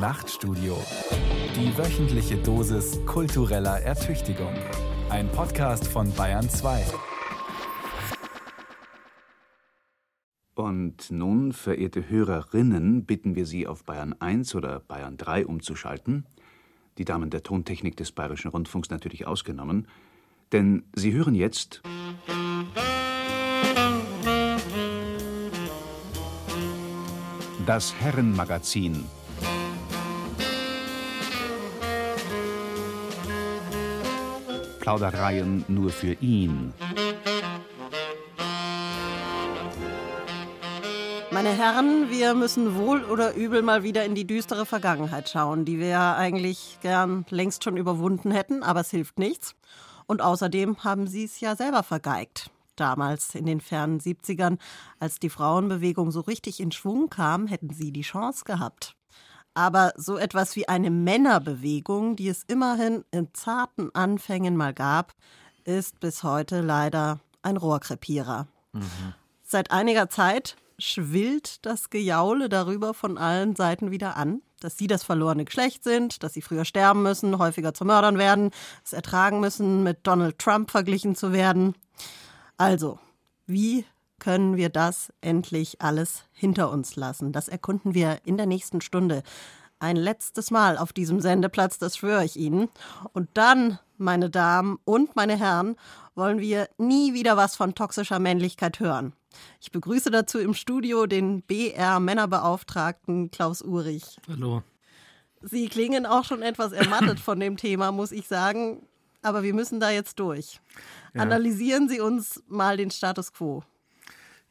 Nachtstudio. Die wöchentliche Dosis kultureller Ertüchtigung. Ein Podcast von Bayern 2. Und nun, verehrte Hörerinnen, bitten wir Sie auf Bayern 1 oder Bayern 3 umzuschalten. Die Damen der Tontechnik des Bayerischen Rundfunks natürlich ausgenommen. Denn Sie hören jetzt. Das Herrenmagazin. Plaudereien nur für ihn. Meine Herren, wir müssen wohl oder übel mal wieder in die düstere Vergangenheit schauen, die wir ja eigentlich gern längst schon überwunden hätten, aber es hilft nichts. Und außerdem haben sie es ja selber vergeigt. Damals in den fernen 70ern, als die Frauenbewegung so richtig in Schwung kam, hätten sie die Chance gehabt. Aber so etwas wie eine Männerbewegung, die es immerhin in zarten Anfängen mal gab, ist bis heute leider ein Rohrkrepierer. Mhm. Seit einiger Zeit schwillt das Gejaule darüber von allen Seiten wieder an, dass sie das verlorene Geschlecht sind, dass sie früher sterben müssen, häufiger zu Mördern werden, es ertragen müssen, mit Donald Trump verglichen zu werden. Also, wie können wir das endlich alles hinter uns lassen? Das erkunden wir in der nächsten Stunde. Ein letztes Mal auf diesem Sendeplatz, das schwöre ich Ihnen. Und dann, meine Damen und meine Herren, wollen wir nie wieder was von toxischer Männlichkeit hören. Ich begrüße dazu im Studio den BR-Männerbeauftragten Klaus Urich. Hallo. Sie klingen auch schon etwas ermattet von dem Thema, muss ich sagen. Aber wir müssen da jetzt durch. Ja. Analysieren Sie uns mal den Status quo.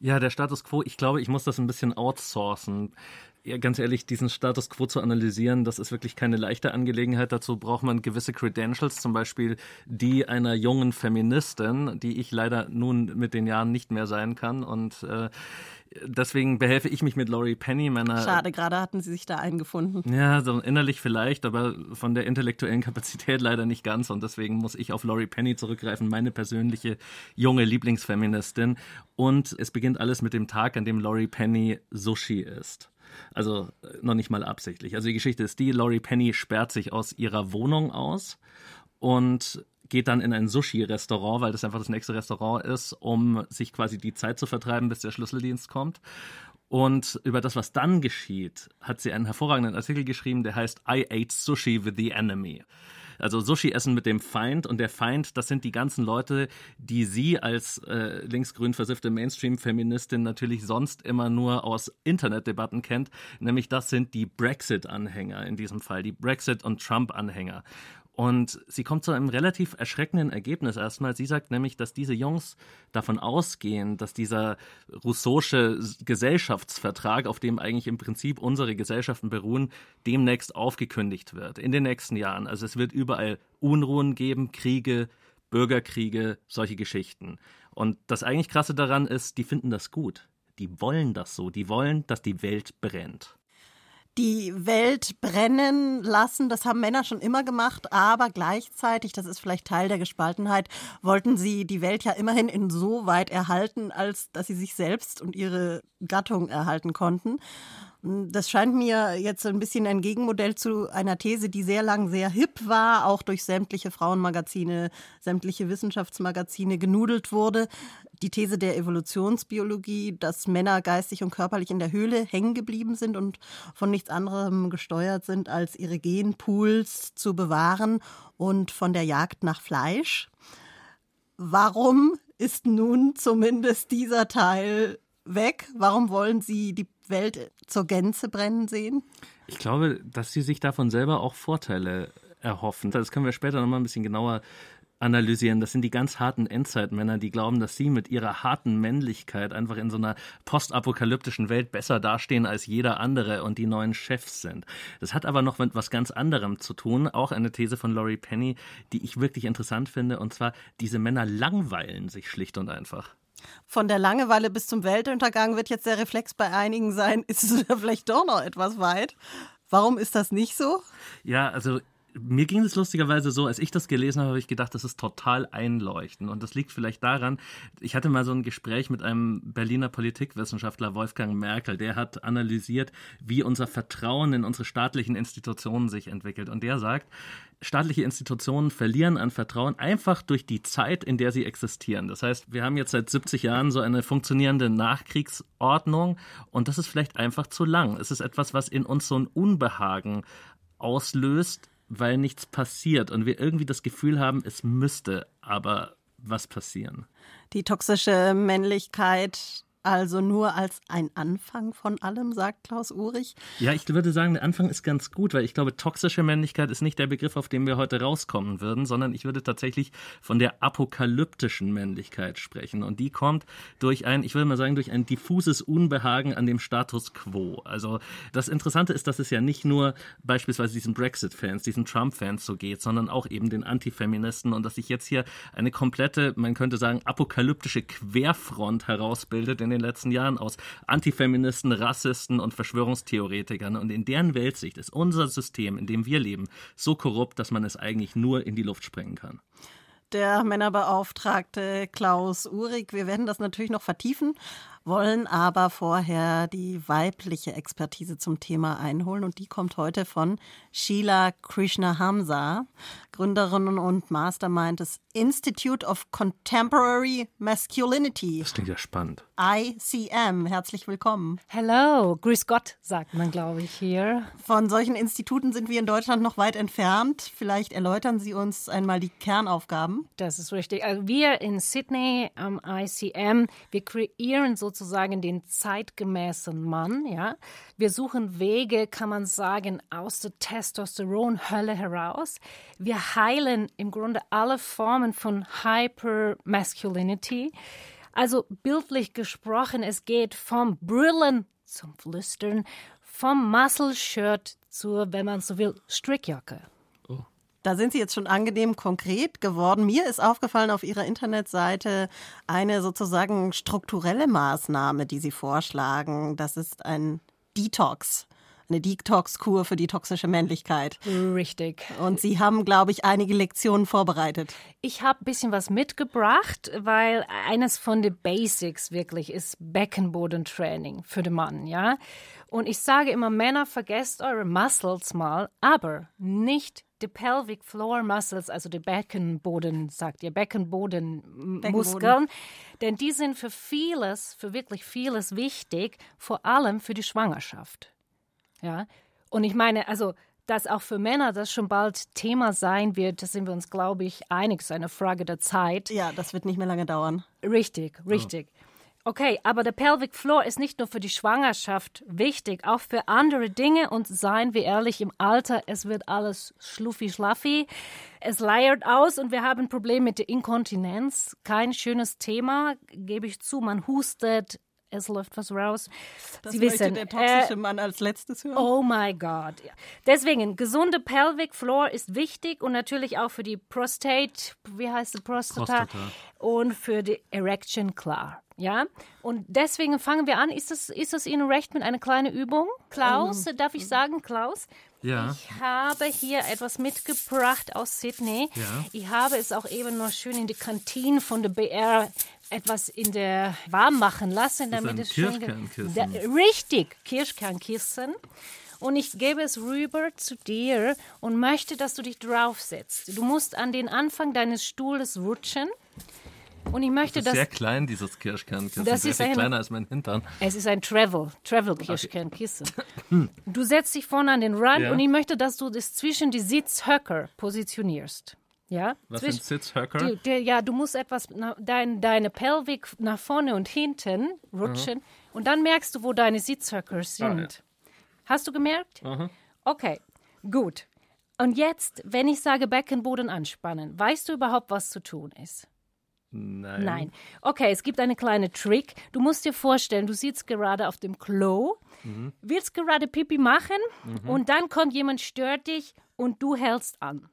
Ja, der Status quo, ich glaube, ich muss das ein bisschen outsourcen. Ja, ganz ehrlich, diesen Status quo zu analysieren, das ist wirklich keine leichte Angelegenheit. Dazu braucht man gewisse Credentials, zum Beispiel die einer jungen Feministin, die ich leider nun mit den Jahren nicht mehr sein kann. Und äh, deswegen behelfe ich mich mit Laurie Penny, meiner. Schade, gerade hatten Sie sich da eingefunden. Ja, so innerlich vielleicht, aber von der intellektuellen Kapazität leider nicht ganz. Und deswegen muss ich auf Laurie Penny zurückgreifen, meine persönliche junge Lieblingsfeministin. Und es beginnt alles mit dem Tag, an dem Laurie Penny Sushi isst. Also äh, noch nicht mal absichtlich. Also die Geschichte ist die, Laurie Penny sperrt sich aus ihrer Wohnung aus und geht dann in ein Sushi-Restaurant, weil das einfach das nächste Restaurant ist, um sich quasi die Zeit zu vertreiben, bis der Schlüsseldienst kommt. Und über das, was dann geschieht, hat sie einen hervorragenden Artikel geschrieben, der heißt I ate sushi with the enemy. Also Sushi essen mit dem Feind und der Feind, das sind die ganzen Leute, die sie als äh, linksgrün versiffte Mainstream-Feministin natürlich sonst immer nur aus Internetdebatten kennt, nämlich das sind die Brexit-Anhänger in diesem Fall, die Brexit- und Trump-Anhänger. Und sie kommt zu einem relativ erschreckenden Ergebnis erstmal. Sie sagt nämlich, dass diese Jungs davon ausgehen, dass dieser russische Gesellschaftsvertrag, auf dem eigentlich im Prinzip unsere Gesellschaften beruhen, demnächst aufgekündigt wird in den nächsten Jahren. Also es wird überall Unruhen geben, Kriege, Bürgerkriege, solche Geschichten. Und das eigentlich Krasse daran ist, die finden das gut. Die wollen das so. Die wollen, dass die Welt brennt die Welt brennen lassen. Das haben Männer schon immer gemacht, aber gleichzeitig, das ist vielleicht Teil der Gespaltenheit, wollten sie die Welt ja immerhin insoweit erhalten, als dass sie sich selbst und ihre Gattung erhalten konnten. Das scheint mir jetzt ein bisschen ein Gegenmodell zu einer These, die sehr lang sehr hip war, auch durch sämtliche Frauenmagazine, sämtliche Wissenschaftsmagazine genudelt wurde. Die These der Evolutionsbiologie, dass Männer geistig und körperlich in der Höhle hängen geblieben sind und von nichts anderem gesteuert sind, als ihre Genpools zu bewahren und von der Jagd nach Fleisch. Warum ist nun zumindest dieser Teil weg? Warum wollen Sie die Welt zur Gänze brennen sehen? Ich glaube, dass sie sich davon selber auch Vorteile erhoffen. Das können wir später nochmal ein bisschen genauer analysieren. Das sind die ganz harten Endzeitmänner, die glauben, dass sie mit ihrer harten Männlichkeit einfach in so einer postapokalyptischen Welt besser dastehen als jeder andere und die neuen Chefs sind. Das hat aber noch mit was ganz anderem zu tun, auch eine These von Laurie Penny, die ich wirklich interessant finde, und zwar, diese Männer langweilen sich schlicht und einfach. Von der Langeweile bis zum Weltuntergang wird jetzt der Reflex bei einigen sein, ist es vielleicht doch noch etwas weit. Warum ist das nicht so? Ja, also mir ging es lustigerweise so, als ich das gelesen habe, habe ich gedacht, das ist total einleuchtend. Und das liegt vielleicht daran, ich hatte mal so ein Gespräch mit einem Berliner Politikwissenschaftler, Wolfgang Merkel, der hat analysiert, wie unser Vertrauen in unsere staatlichen Institutionen sich entwickelt. Und der sagt, staatliche Institutionen verlieren an Vertrauen einfach durch die Zeit, in der sie existieren. Das heißt, wir haben jetzt seit 70 Jahren so eine funktionierende Nachkriegsordnung und das ist vielleicht einfach zu lang. Es ist etwas, was in uns so ein Unbehagen auslöst, weil nichts passiert und wir irgendwie das Gefühl haben, es müsste aber was passieren. Die toxische Männlichkeit also nur als ein Anfang von allem, sagt Klaus Urich. Ja, ich würde sagen, der Anfang ist ganz gut, weil ich glaube, toxische Männlichkeit ist nicht der Begriff, auf den wir heute rauskommen würden, sondern ich würde tatsächlich von der apokalyptischen Männlichkeit sprechen. Und die kommt durch ein, ich würde mal sagen, durch ein diffuses Unbehagen an dem Status quo. Also das Interessante ist, dass es ja nicht nur beispielsweise diesen Brexit-Fans, diesen Trump-Fans so geht, sondern auch eben den Antifeministen und dass sich jetzt hier eine komplette, man könnte sagen, apokalyptische Querfront herausbildet, in den letzten Jahren aus Antifeministen, Rassisten und Verschwörungstheoretikern. Und in deren Weltsicht ist unser System, in dem wir leben, so korrupt, dass man es eigentlich nur in die Luft sprengen kann der Männerbeauftragte Klaus Uhrig. Wir werden das natürlich noch vertiefen, wollen aber vorher die weibliche Expertise zum Thema einholen und die kommt heute von Sheila Krishna Hamza, Gründerin und Mastermind des Institute of Contemporary Masculinity. Das klingt ja spannend. ICM. Herzlich willkommen. Hello, grüß Gott, sagt man, glaube ich, hier. Von solchen Instituten sind wir in Deutschland noch weit entfernt. Vielleicht erläutern Sie uns einmal die Kernaufgaben. Das ist richtig. Also wir in Sydney am ICM, wir kreieren sozusagen den zeitgemäßen Mann. Ja, wir suchen Wege, kann man sagen, aus der Testosteron-Hölle heraus. Wir heilen im Grunde alle Formen von Hypermasculinity. Also bildlich gesprochen, es geht vom Brüllen zum Flüstern, vom Muscle-Shirt zur, wenn man so will, Strickjacke. Da sind Sie jetzt schon angenehm konkret geworden. Mir ist aufgefallen auf Ihrer Internetseite eine sozusagen strukturelle Maßnahme, die Sie vorschlagen. Das ist ein Detox eine Detox-Kur für die toxische Männlichkeit. Richtig. Und Sie haben, glaube ich, einige Lektionen vorbereitet. Ich habe ein bisschen was mitgebracht, weil eines von den Basics wirklich ist Beckenbodentraining für den Mann, ja. Und ich sage immer, Männer, vergesst eure Muscles mal, aber nicht die Pelvic Floor Muscles, also die Beckenboden, sagt ihr, Beckenbodenmuskeln, Beckenboden. denn die sind für vieles, für wirklich vieles wichtig, vor allem für die Schwangerschaft. Ja. Und ich meine, also, dass auch für Männer das schon bald Thema sein wird, das sind wir uns, glaube ich, einig. Es ist eine Frage der Zeit. Ja, das wird nicht mehr lange dauern. Richtig, richtig. Oh. Okay, aber der Pelvic Floor ist nicht nur für die Schwangerschaft wichtig, auch für andere Dinge. Und seien wir ehrlich, im Alter, es wird alles schluffi-schlaffi. Es leiert aus und wir haben ein Problem mit der Inkontinenz. Kein schönes Thema, gebe ich zu. Man hustet, es läuft was raus. Das Sie wissen, der toxische äh, Mann als letztes hören. Oh my God. Deswegen, gesunde Pelvic Floor ist wichtig und natürlich auch für die Prostate, wie heißt die Prostata? Prostata. Und für die Erection klar. Ja, und deswegen fangen wir an. Ist das, ist Ihnen recht mit einer kleinen Übung? Klaus, um, darf ich sagen, Klaus? Ja. Ich habe hier etwas mitgebracht aus Sydney. Ja. Ich habe es auch eben noch schön in die Kantine von der BR etwas in der warm machen lassen, damit es schön da, richtig Kirschkernkissen. Und ich gebe es rüber zu dir und möchte, dass du dich draufsetzt. Du musst an den Anfang deines Stuhles rutschen. Und ich möchte, das ist dass. Sehr klein, dieses Kirschkernkissen. Das sehr ist ein, kleiner als mein Hintern. Es ist ein Travel, Travel Kirschkernkissen. Okay. Du setzt dich vorne an den Rand ja. und ich möchte, dass du das zwischen die Sitzhöcker positionierst. Ja, Was sind Sitzhöcker? ja, du musst etwas, dein, deine Pelvik nach vorne und hinten rutschen mhm. und dann merkst du, wo deine Sitzhöcker sind. Ah, ja. Hast du gemerkt? Mhm. Okay, gut. Und jetzt, wenn ich sage Beckenboden anspannen, weißt du überhaupt, was zu tun ist? Nein. Nein. Okay, es gibt eine kleine Trick. Du musst dir vorstellen, du sitzt gerade auf dem Klo, mhm. willst gerade Pipi machen mhm. und dann kommt jemand, stört dich und du hältst an.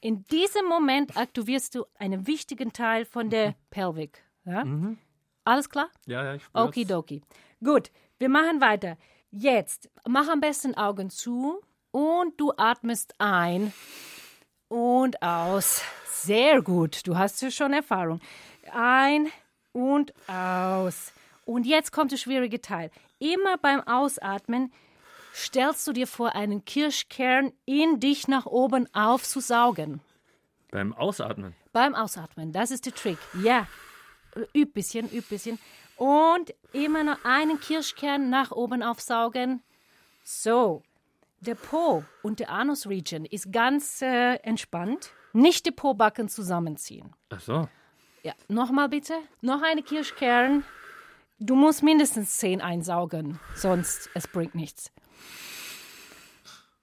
In diesem Moment aktivierst du einen wichtigen Teil von der Pelvik. Ja? Mhm. Alles klar? Ja, ja, ich spür's. Okidoki. Gut, wir machen weiter. Jetzt, mach am besten Augen zu und du atmest ein und aus. Sehr gut, du hast ja schon Erfahrung. Ein und aus. Und jetzt kommt der schwierige Teil. Immer beim Ausatmen stellst du dir vor, einen Kirschkern in dich nach oben aufzusaugen. Beim Ausatmen? Beim Ausatmen, das ist der Trick. Ja, üb bisschen, üb bisschen. Und immer noch einen Kirschkern nach oben aufsaugen. So, der Po und der Anus-Region ist ganz äh, entspannt. Nicht die Po-Backen zusammenziehen. Ach so. Ja, nochmal bitte. Noch eine Kirschkern. Du musst mindestens zehn einsaugen, sonst es bringt nichts.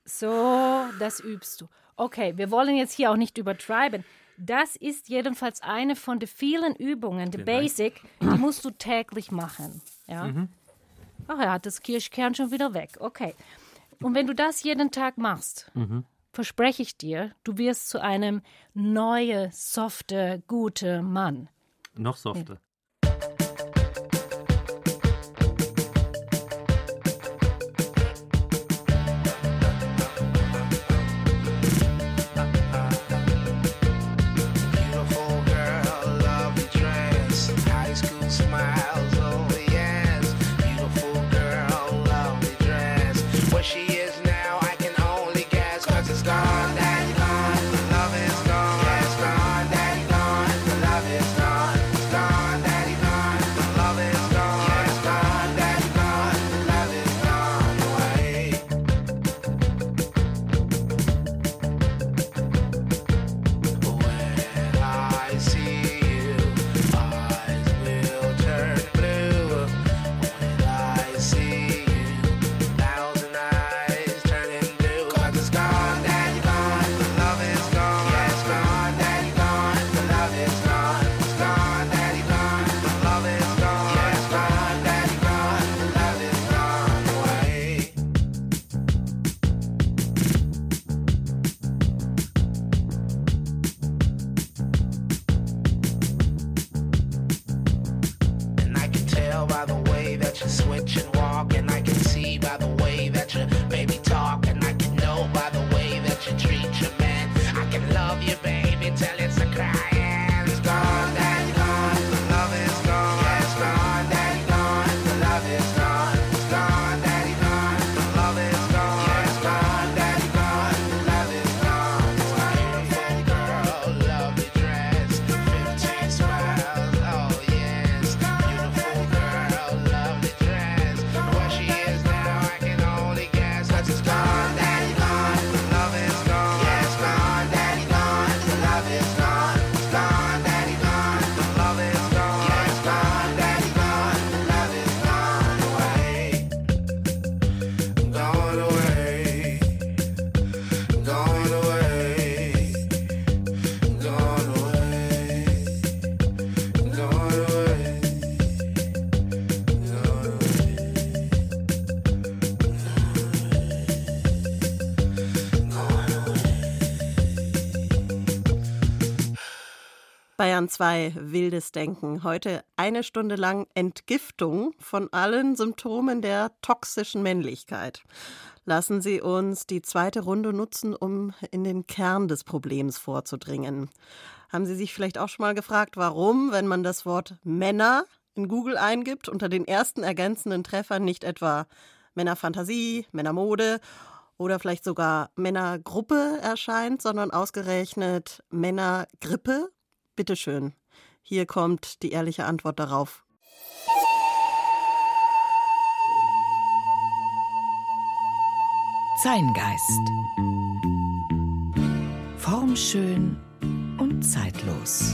So, das übst du. Okay, wir wollen jetzt hier auch nicht übertreiben. Das ist jedenfalls eine von den vielen Übungen, die Basic, die musst du täglich machen. Ja? Mhm. Ach, er hat das Kirschkern schon wieder weg. Okay. Und wenn du das jeden Tag machst, Mhm. verspreche ich dir, du wirst zu einem neuen, softe, gute Mann. Noch softer. Bayern 2, wildes Denken. Heute eine Stunde lang Entgiftung von allen Symptomen der toxischen Männlichkeit. Lassen Sie uns die zweite Runde nutzen, um in den Kern des Problems vorzudringen. Haben Sie sich vielleicht auch schon mal gefragt, warum, wenn man das Wort Männer in Google eingibt, unter den ersten ergänzenden Treffern nicht etwa Männerfantasie, Männermode oder vielleicht sogar Männergruppe erscheint, sondern ausgerechnet Männergrippe? Bitteschön. Hier kommt die ehrliche Antwort darauf. Zeingeist. Formschön und zeitlos.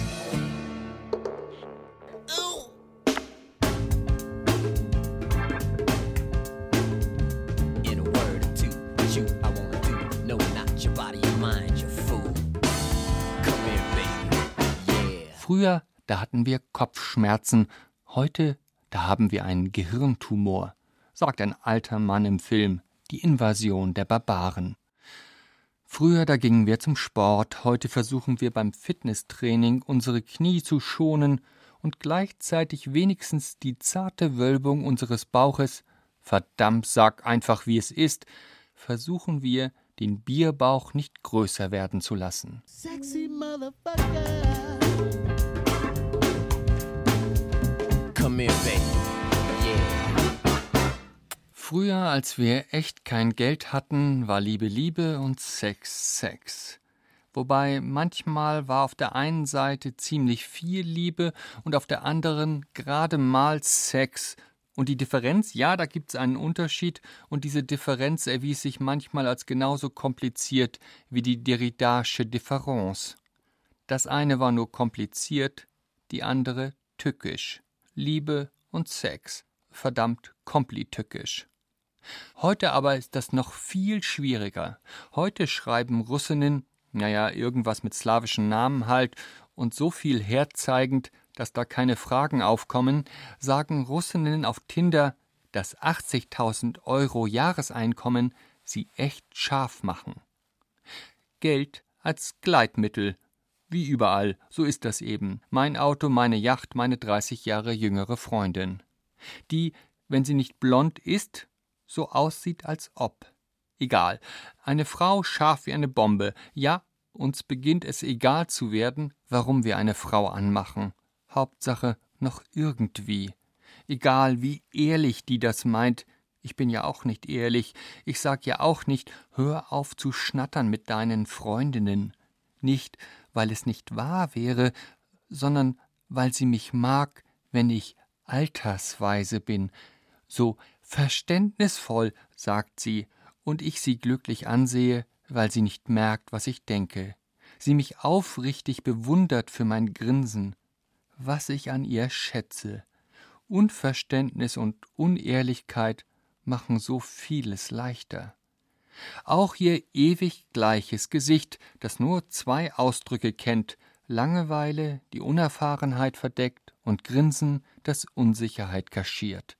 Früher, da hatten wir Kopfschmerzen, heute, da haben wir einen Gehirntumor, sagt ein alter Mann im Film Die Invasion der Barbaren. Früher, da gingen wir zum Sport, heute versuchen wir beim Fitnesstraining unsere Knie zu schonen und gleichzeitig wenigstens die zarte Wölbung unseres Bauches, verdammt, sag einfach wie es ist, versuchen wir den Bierbauch nicht größer werden zu lassen. Sexy motherfucker. Früher, als wir echt kein Geld hatten, war Liebe Liebe und Sex Sex. Wobei manchmal war auf der einen Seite ziemlich viel Liebe und auf der anderen gerade mal Sex. Und die Differenz, ja, da gibt's einen Unterschied, und diese Differenz erwies sich manchmal als genauso kompliziert wie die Derridasche Difference. Das eine war nur kompliziert, die andere tückisch. Liebe und Sex, verdammt komplitückisch. Heute aber ist das noch viel schwieriger. Heute schreiben Russinnen, naja, irgendwas mit slawischen Namen halt, und so viel herzeigend, dass da keine Fragen aufkommen, sagen Russinnen auf Tinder, dass 80.000 Euro Jahreseinkommen sie echt scharf machen. Geld als Gleitmittel. Wie überall, so ist das eben. Mein Auto, meine Yacht, meine 30 Jahre jüngere Freundin. Die, wenn sie nicht blond ist, so aussieht, als ob. Egal. Eine Frau scharf wie eine Bombe. Ja, uns beginnt es egal zu werden, warum wir eine Frau anmachen. Hauptsache noch irgendwie. Egal, wie ehrlich die das meint. Ich bin ja auch nicht ehrlich. Ich sag ja auch nicht, hör auf zu schnattern mit deinen Freundinnen. Nicht, weil es nicht wahr wäre, sondern weil sie mich mag, wenn ich altersweise bin, so verständnisvoll, sagt sie, und ich sie glücklich ansehe, weil sie nicht merkt, was ich denke, sie mich aufrichtig bewundert für mein Grinsen, was ich an ihr schätze. Unverständnis und Unehrlichkeit machen so vieles leichter. Auch ihr ewig gleiches Gesicht, das nur zwei Ausdrücke kennt, Langeweile, die Unerfahrenheit verdeckt und Grinsen, das Unsicherheit kaschiert.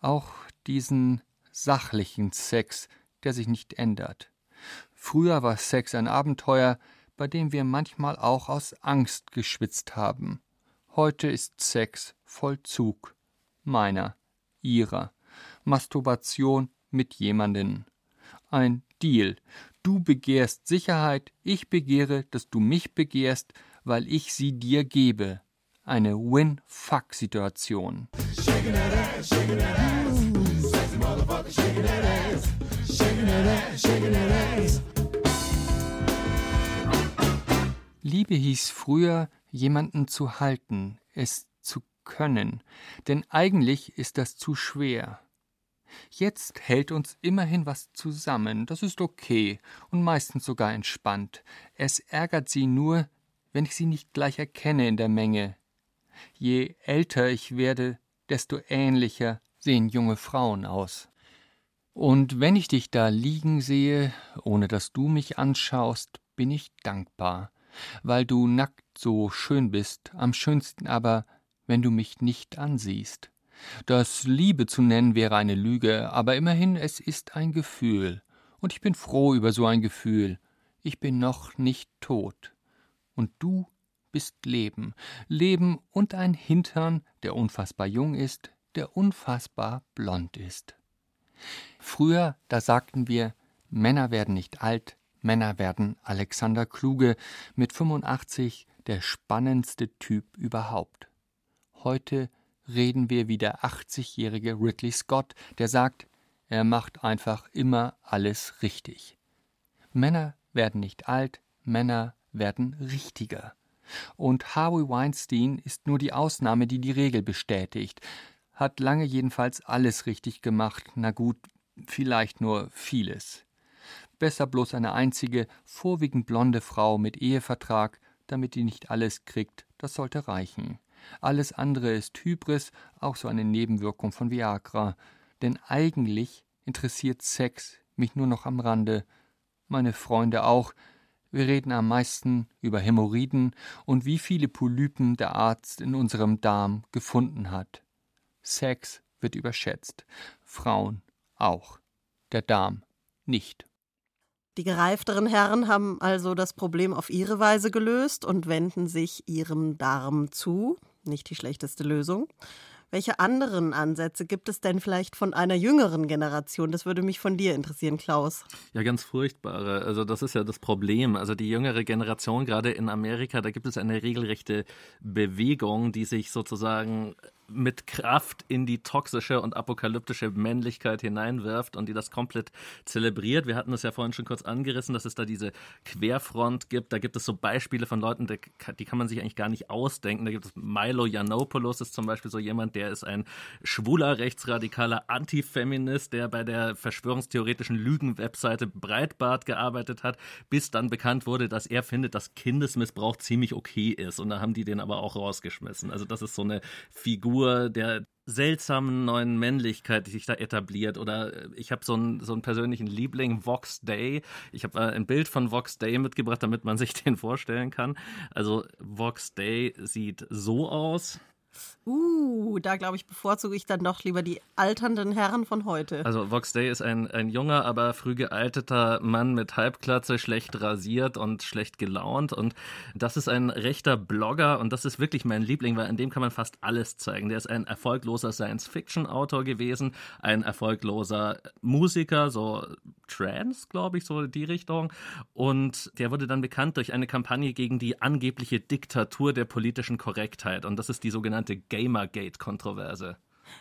Auch diesen sachlichen Sex, der sich nicht ändert. Früher war Sex ein Abenteuer, bei dem wir manchmal auch aus Angst geschwitzt haben. Heute ist Sex Vollzug. Meiner, ihrer. Masturbation mit jemanden. Ein Deal. Du begehrst Sicherheit, ich begehre, dass du mich begehrst, weil ich sie dir gebe. Eine Win-Fuck-Situation. Liebe hieß früher, jemanden zu halten, es zu können, denn eigentlich ist das zu schwer. Jetzt hält uns immerhin was zusammen, das ist okay und meistens sogar entspannt. Es ärgert sie nur, wenn ich sie nicht gleich erkenne in der Menge. Je älter ich werde, desto ähnlicher sehen junge Frauen aus. Und wenn ich dich da liegen sehe, ohne dass du mich anschaust, bin ich dankbar, weil du nackt so schön bist, am schönsten aber, wenn du mich nicht ansiehst. Das Liebe zu nennen wäre eine Lüge, aber immerhin es ist ein Gefühl, und ich bin froh über so ein Gefühl. Ich bin noch nicht tot. Und du bist Leben, Leben und ein Hintern, der unfassbar jung ist, der unfassbar blond ist. Früher, da sagten wir, Männer werden nicht alt, Männer werden Alexander Kluge, mit 85 der spannendste Typ überhaupt. Heute reden wir wie der 80-jährige Ridley Scott, der sagt, er macht einfach immer alles richtig. Männer werden nicht alt, Männer werden richtiger. Und Harvey Weinstein ist nur die Ausnahme, die die Regel bestätigt. Hat lange jedenfalls alles richtig gemacht, na gut, vielleicht nur vieles. Besser bloß eine einzige, vorwiegend blonde Frau mit Ehevertrag, damit die nicht alles kriegt, das sollte reichen. Alles andere ist Hybris, auch so eine Nebenwirkung von Viagra. Denn eigentlich interessiert Sex mich nur noch am Rande. Meine Freunde auch. Wir reden am meisten über Hämorrhoiden und wie viele Polypen der Arzt in unserem Darm gefunden hat. Sex wird überschätzt. Frauen auch. Der Darm nicht. Die gereifteren Herren haben also das Problem auf ihre Weise gelöst und wenden sich ihrem Darm zu. Nicht die schlechteste Lösung. Welche anderen Ansätze gibt es denn vielleicht von einer jüngeren Generation? Das würde mich von dir interessieren, Klaus. Ja, ganz furchtbare. Also das ist ja das Problem. Also die jüngere Generation, gerade in Amerika, da gibt es eine regelrechte Bewegung, die sich sozusagen mit Kraft in die toxische und apokalyptische Männlichkeit hineinwirft und die das komplett zelebriert. Wir hatten es ja vorhin schon kurz angerissen, dass es da diese Querfront gibt. Da gibt es so Beispiele von Leuten, die kann man sich eigentlich gar nicht ausdenken. Da gibt es Milo Yiannopoulos, ist zum Beispiel so jemand, der ist ein schwuler, rechtsradikaler Antifeminist, der bei der verschwörungstheoretischen Lügen-Webseite Breitbart gearbeitet hat, bis dann bekannt wurde, dass er findet, dass Kindesmissbrauch ziemlich okay ist. Und da haben die den aber auch rausgeschmissen. Also das ist so eine Figur, Figur der seltsamen neuen Männlichkeit, die sich da etabliert. Oder äh, ich habe so einen, so einen persönlichen Liebling, Vox Day. Ich habe äh, ein Bild von Vox Day mitgebracht, damit man sich den vorstellen kann. Also Vox Day sieht so aus. Uh, da glaube ich, bevorzuge ich dann doch lieber die alternden Herren von heute. Also Vox Day ist ein, ein junger, aber früh gealteter Mann mit Halbklatze, schlecht rasiert und schlecht gelaunt. Und das ist ein rechter Blogger und das ist wirklich mein Liebling, weil an dem kann man fast alles zeigen. Der ist ein erfolgloser Science-Fiction-Autor gewesen, ein erfolgloser Musiker, so Trans, glaube ich, so die Richtung. Und der wurde dann bekannt durch eine Kampagne gegen die angebliche Diktatur der politischen Korrektheit. Und das ist die sogenannte Gamergate-Kontroverse.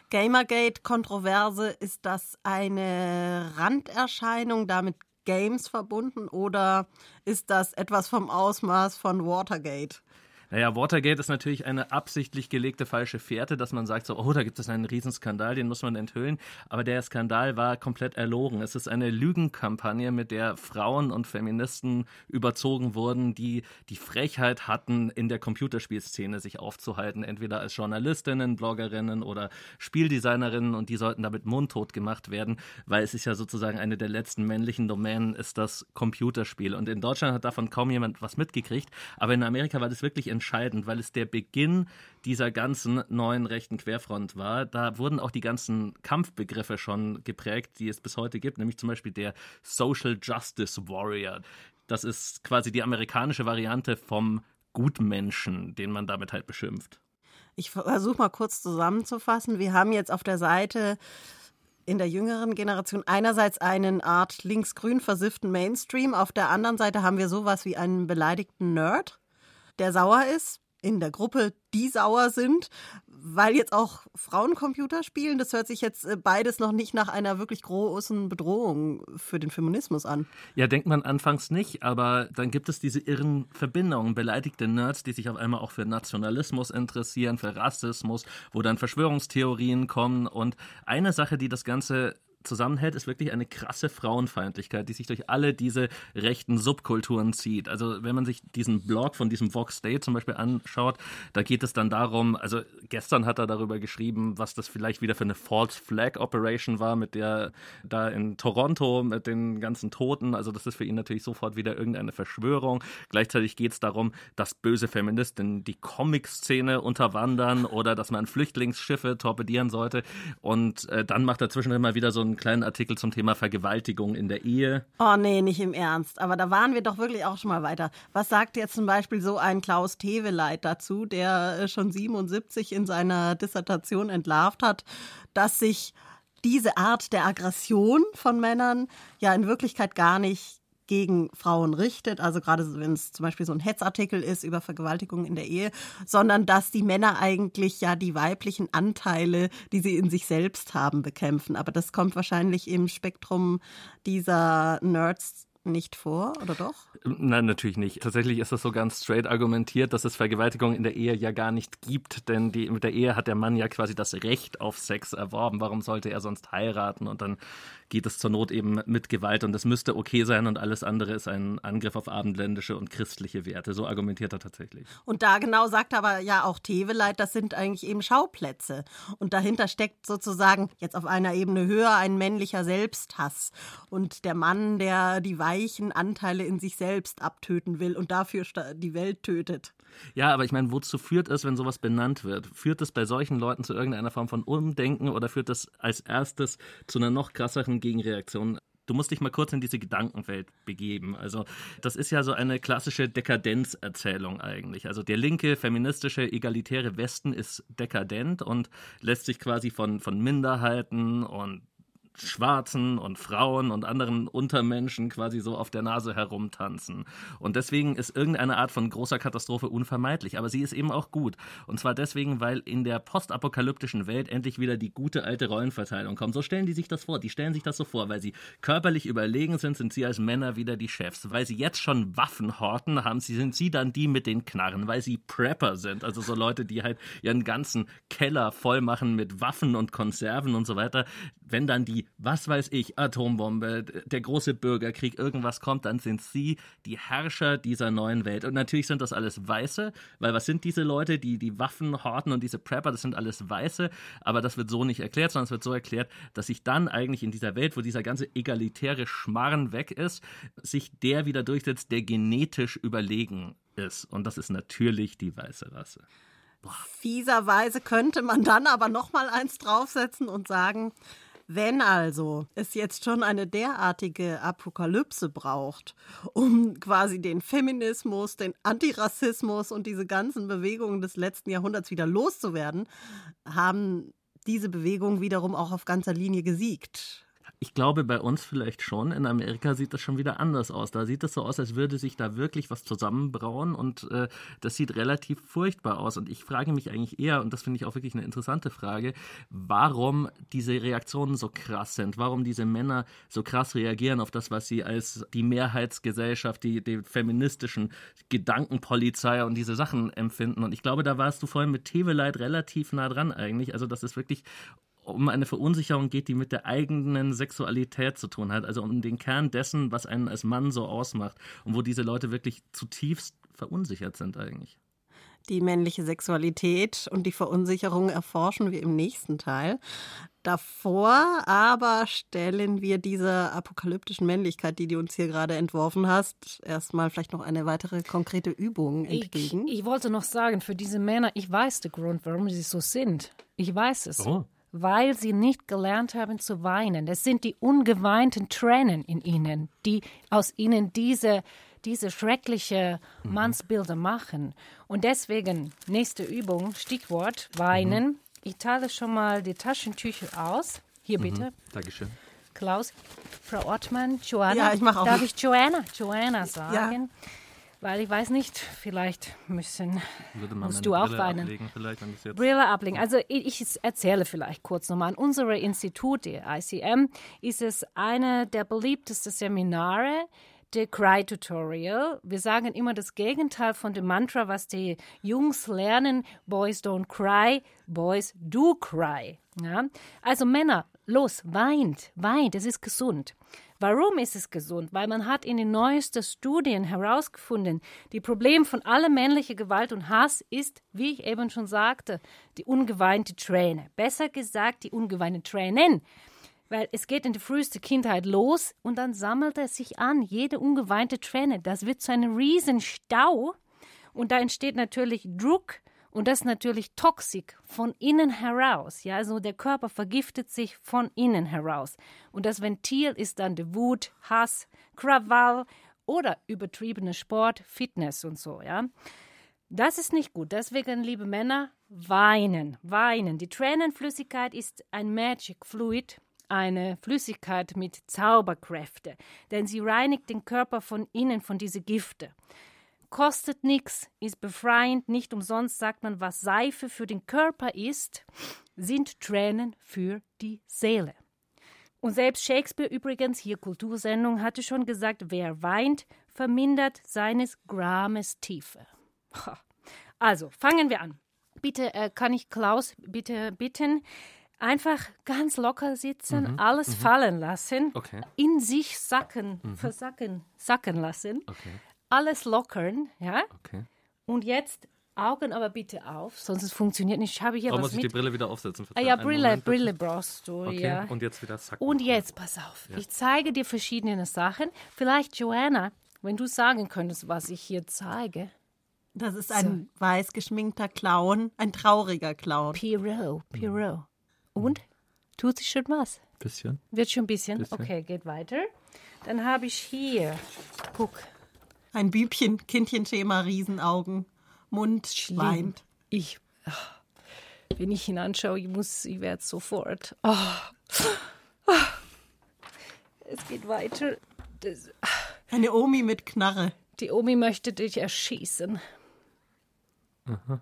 Gamergate-Kontroverse, ist das eine Randerscheinung, damit Games verbunden oder ist das etwas vom Ausmaß von Watergate? Naja, Watergate ist natürlich eine absichtlich gelegte falsche Fährte, dass man sagt so, oh, da gibt es einen Riesenskandal, den muss man enthüllen. Aber der Skandal war komplett erlogen. Es ist eine Lügenkampagne, mit der Frauen und Feministen überzogen wurden, die die Frechheit hatten, in der Computerspielszene sich aufzuhalten, entweder als Journalistinnen, Bloggerinnen oder Spieldesignerinnen und die sollten damit mundtot gemacht werden, weil es ist ja sozusagen eine der letzten männlichen Domänen, ist das Computerspiel. Und in Deutschland hat davon kaum jemand was mitgekriegt, aber in Amerika war das wirklich entscheidend, weil es der Beginn dieser ganzen neuen rechten Querfront war. Da wurden auch die ganzen Kampfbegriffe schon geprägt, die es bis heute gibt, nämlich zum Beispiel der Social Justice Warrior. Das ist quasi die amerikanische Variante vom Gutmenschen, den man damit halt beschimpft. Ich versuche mal kurz zusammenzufassen. Wir haben jetzt auf der Seite in der jüngeren Generation einerseits einen Art linksgrün versifften Mainstream, auf der anderen Seite haben wir sowas wie einen beleidigten Nerd der sauer ist, in der Gruppe, die sauer sind, weil jetzt auch Frauen Computer spielen. Das hört sich jetzt äh, beides noch nicht nach einer wirklich großen Bedrohung für den Feminismus an. Ja, denkt man anfangs nicht, aber dann gibt es diese irren Verbindungen. Beleidigte Nerds, die sich auf einmal auch für Nationalismus interessieren, für Rassismus, wo dann Verschwörungstheorien kommen. Und eine Sache, die das Ganze zusammenhält, ist wirklich eine krasse Frauenfeindlichkeit, die sich durch alle diese rechten Subkulturen zieht. Also wenn man sich diesen Blog von diesem Vox Day zum Beispiel anschaut, da geht es dann darum, also gestern hat er darüber geschrieben, was das vielleicht wieder für eine False Flag Operation war, mit der da in Toronto mit den ganzen Toten. Also das ist für ihn natürlich sofort wieder irgendeine Verschwörung. Gleichzeitig geht es darum, dass böse Feministinnen die Comic-Szene unterwandern oder dass man Flüchtlingsschiffe torpedieren sollte. Und äh, dann macht er zwischendrin mal wieder so ein kleinen Artikel zum Thema Vergewaltigung in der Ehe. Oh nee, nicht im Ernst. Aber da waren wir doch wirklich auch schon mal weiter. Was sagt jetzt zum Beispiel so ein Klaus Teweleit dazu, der äh, schon 77 in seiner Dissertation entlarvt hat, dass sich diese Art der Aggression von Männern ja in Wirklichkeit gar nicht gegen Frauen richtet, also gerade wenn es zum Beispiel so ein Hetzartikel ist über Vergewaltigung in der Ehe, sondern dass die Männer eigentlich ja die weiblichen Anteile, die sie in sich selbst haben, bekämpfen. Aber das kommt wahrscheinlich im Spektrum dieser Nerds nicht vor, oder doch? Nein, natürlich nicht. Tatsächlich ist das so ganz straight argumentiert, dass es Vergewaltigung in der Ehe ja gar nicht gibt, denn die, mit der Ehe hat der Mann ja quasi das Recht auf Sex erworben. Warum sollte er sonst heiraten? Und dann geht es zur Not eben mit Gewalt und das müsste okay sein und alles andere ist ein Angriff auf abendländische und christliche Werte. So argumentiert er tatsächlich. Und da genau sagt aber ja auch Teweleit, das sind eigentlich eben Schauplätze. Und dahinter steckt sozusagen jetzt auf einer Ebene höher ein männlicher Selbsthass. Und der Mann, der die weichen Anteile in sich selbst abtöten will und dafür die Welt tötet. Ja, aber ich meine, wozu führt es, wenn sowas benannt wird? Führt es bei solchen Leuten zu irgendeiner Form von Umdenken oder führt es als erstes zu einer noch krasseren Gegenreaktion? Du musst dich mal kurz in diese Gedankenwelt begeben. Also, das ist ja so eine klassische Dekadenzerzählung eigentlich. Also, der linke, feministische, egalitäre Westen ist dekadent und lässt sich quasi von, von Minderheiten und Schwarzen und Frauen und anderen Untermenschen quasi so auf der Nase herumtanzen. Und deswegen ist irgendeine Art von großer Katastrophe unvermeidlich. Aber sie ist eben auch gut. Und zwar deswegen, weil in der postapokalyptischen Welt endlich wieder die gute alte Rollenverteilung kommt. So stellen die sich das vor. Die stellen sich das so vor, weil sie körperlich überlegen sind, sind sie als Männer wieder die Chefs. Weil sie jetzt schon Waffen horten, haben sie, sind sie dann die mit den Knarren. Weil sie Prepper sind. Also so Leute, die halt ihren ganzen Keller voll machen mit Waffen und Konserven und so weiter. Wenn dann die was weiß ich, Atombombe, der große Bürgerkrieg, irgendwas kommt, dann sind sie die Herrscher dieser neuen Welt. Und natürlich sind das alles Weiße, weil was sind diese Leute, die die Waffen horten und diese Prepper, das sind alles Weiße, aber das wird so nicht erklärt, sondern es wird so erklärt, dass sich dann eigentlich in dieser Welt, wo dieser ganze egalitäre Schmarren weg ist, sich der wieder durchsetzt, der genetisch überlegen ist. Und das ist natürlich die weiße Rasse. Fieserweise könnte man dann aber noch mal eins draufsetzen und sagen, wenn also es jetzt schon eine derartige Apokalypse braucht, um quasi den Feminismus, den Antirassismus und diese ganzen Bewegungen des letzten Jahrhunderts wieder loszuwerden, haben diese Bewegungen wiederum auch auf ganzer Linie gesiegt. Ich glaube, bei uns vielleicht schon. In Amerika sieht das schon wieder anders aus. Da sieht es so aus, als würde sich da wirklich was zusammenbrauen und äh, das sieht relativ furchtbar aus. Und ich frage mich eigentlich eher, und das finde ich auch wirklich eine interessante Frage, warum diese Reaktionen so krass sind, warum diese Männer so krass reagieren auf das, was sie als die Mehrheitsgesellschaft, die, die feministischen Gedankenpolizei und diese Sachen empfinden. Und ich glaube, da warst du vorhin mit Teveleit relativ nah dran eigentlich. Also das ist wirklich um eine Verunsicherung geht, die mit der eigenen Sexualität zu tun hat, also um den Kern dessen, was einen als Mann so ausmacht und wo diese Leute wirklich zutiefst verunsichert sind eigentlich. Die männliche Sexualität und die Verunsicherung erforschen wir im nächsten Teil. Davor aber stellen wir dieser apokalyptischen Männlichkeit, die du uns hier gerade entworfen hast, erstmal vielleicht noch eine weitere konkrete Übung entgegen. Ich, ich wollte noch sagen, für diese Männer, ich weiß den Grund, warum sie so sind. Ich weiß es. Oh weil sie nicht gelernt haben zu weinen. Das sind die ungeweinten Tränen in ihnen, die aus ihnen diese, diese schreckliche mhm. Mannsbilder machen. Und deswegen, nächste Übung, Stichwort, weinen. Mhm. Ich teile schon mal die Taschentücher aus. Hier bitte. Mhm. Dankeschön. Klaus, Frau Ortmann, Joanna. Ja, ich mache auch. Darf ich Joanna, Joanna sagen? Ja. Weil ich weiß nicht, vielleicht müssen, musst du auch Brille weinen. Ablegen, vielleicht, Brille ablegen. Also ich, ich erzähle vielleicht kurz nochmal. An unserem Institut, der ICM, ist es eine der beliebtesten Seminare, der Cry Tutorial. Wir sagen immer das Gegenteil von dem Mantra, was die Jungs lernen. Boys don't cry, boys do cry. Ja? Also Männer, los, weint, weint, es ist gesund. Warum ist es gesund? Weil man hat in den neuesten Studien herausgefunden, die Problem von aller männlicher Gewalt und Hass ist, wie ich eben schon sagte, die ungeweinte Träne. Besser gesagt, die ungeweinte Tränen. Weil es geht in der frühesten Kindheit los und dann sammelt es sich an, jede ungeweinte Träne. Das wird zu einem riesen Stau und da entsteht natürlich Druck und das ist natürlich toxisch von innen heraus. Ja, also der Körper vergiftet sich von innen heraus. Und das Ventil ist dann die Wut, Hass, Krawall oder übertriebene Sport, Fitness und so. Ja, das ist nicht gut. Deswegen, liebe Männer, weinen, weinen. Die Tränenflüssigkeit ist ein Magic Fluid, eine Flüssigkeit mit Zauberkräfte, denn sie reinigt den Körper von innen von diese Gifte kostet nichts, ist befreiend, nicht umsonst sagt man, was Seife für den Körper ist, sind Tränen für die Seele. Und selbst Shakespeare übrigens, hier Kultursendung, hatte schon gesagt, wer weint, vermindert seines Grames Tiefe. Also, fangen wir an. Bitte äh, kann ich Klaus bitte bitten, einfach ganz locker sitzen, mhm, alles mhm. fallen lassen, okay. in sich sacken, mhm. versacken, sacken lassen. Okay alles lockern, ja? Okay. Und jetzt Augen aber bitte auf, sonst es funktioniert nicht. Ich habe hier aber was muss ich die Brille wieder aufsetzen? Ah, ja, Brille, Moment, Brille brauchst du, okay. ja. Und jetzt wieder zack. Und jetzt, pass auf, ja. ich zeige dir verschiedene Sachen. Vielleicht, Joanna, wenn du sagen könntest, was ich hier zeige. Das ist ein so. weiß geschminkter Clown, ein trauriger Clown. Pierrot, Pierrot. Und? Tut sich schon was? Bisschen. Wird schon ein bisschen? bisschen. Okay, geht weiter. Dann habe ich hier, guck, Ein Bübchen, Kindchenschema, Riesenaugen, Mund Schlimm. weint. Ich, ach, wenn ich ihn anschaue, ich muss, ich werde sofort. Oh. Oh. Es geht weiter. Das, Eine Omi mit Knarre. die Omi möchte dich erschießen.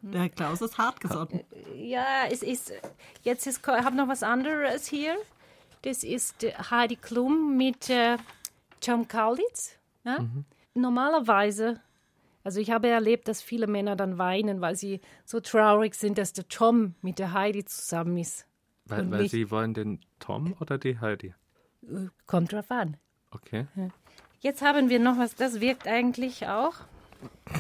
Der Klaus ist hartgesotten. Ja, es ist. Jetzt ist, ich habe noch was anderes hier. Das ist äh, Heidi Klum mit äh, Tom Kaulitz. Ja? Normalerweise, also ich habe erlebt, dass viele Männer dann weinen, weil sie so traurig sind, dass der Tom mit der Heidi zusammen ist. Weil, weil Sie wollen den Tom oder die Heidi? Äh, Kommt drauf an. Okay. Jetzt haben wir noch was, das wirkt eigentlich auch.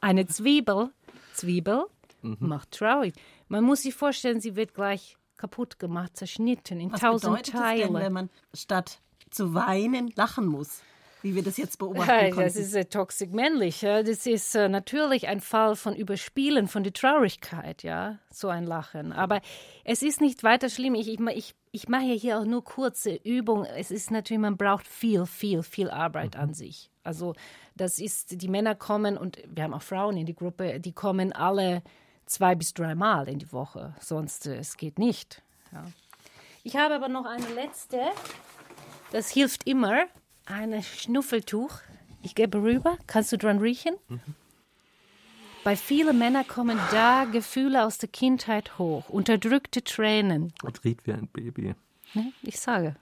Eine Zwiebel. Zwiebel macht traurig. Man muss sich vorstellen, sie wird gleich kaputt gemacht, zerschnitten in Was tausend bedeutet das denn, wenn Teile. man statt zu weinen lachen muss? Wie wir das jetzt beobachten Ja, konnten. das ist äh, toxisch männlich. Ja. Das ist äh, natürlich ein Fall von Überspielen, von der Traurigkeit, ja, so ein Lachen. Aber es ist nicht weiter schlimm. Ich, ich, ich, ich mache hier auch nur kurze Übungen. Es ist natürlich, man braucht viel, viel, viel Arbeit an sich. Also das ist, die Männer kommen und wir haben auch Frauen in die Gruppe, die kommen alle zwei bis dreimal in die Woche. Sonst äh, es geht nicht. Ja. Ich habe aber noch eine letzte. Das hilft immer. Ein Schnuffeltuch. Ich gebe rüber. Kannst du dran riechen? Bei vielen Männern kommen da Gefühle aus der Kindheit hoch, unterdrückte Tränen. Und riecht wie ein Baby. Ne? Ich sage.